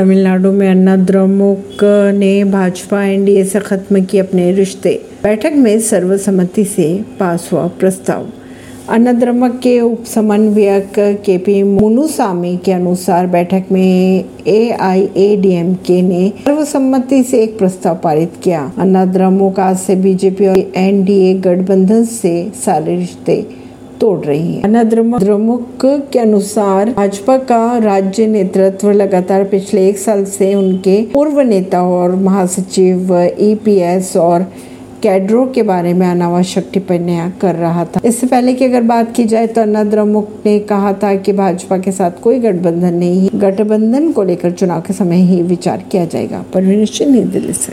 तमिलनाडु में अन्ना द्रमुक ने भाजपा, एनडीए से खत्म किए अपने रिश्ते। बैठक में सर्वसम्मति से पास हुआ प्रस्ताव। अन्ना द्रमुक के उप समन्वयक के पी मुनुसामी के अनुसार बैठक में ए आई ए डी एम के ने सर्वसम्मति से एक प्रस्ताव पारित किया। अन्ना द्रमुक आज से बीजेपी और एनडीए गठबंधन से सारे रिश्ते तोड़ रही है। द्रमुक के अनुसार भाजपा का राज्य नेतृत्व लगातार पिछले एक साल से उनके पूर्व नेता और महासचिव ईपीएस और कैडरो के बारे में अनावश्यक टिप्पणियाँ कर रहा था। इससे पहले की अगर बात की जाए तो अन्ना द्रमुक ने कहा था कि भाजपा के साथ कोई गठबंधन नहीं गठबंधन को लेकर चुनाव के समय ही विचार किया जाएगा परवीन दिल्ली से।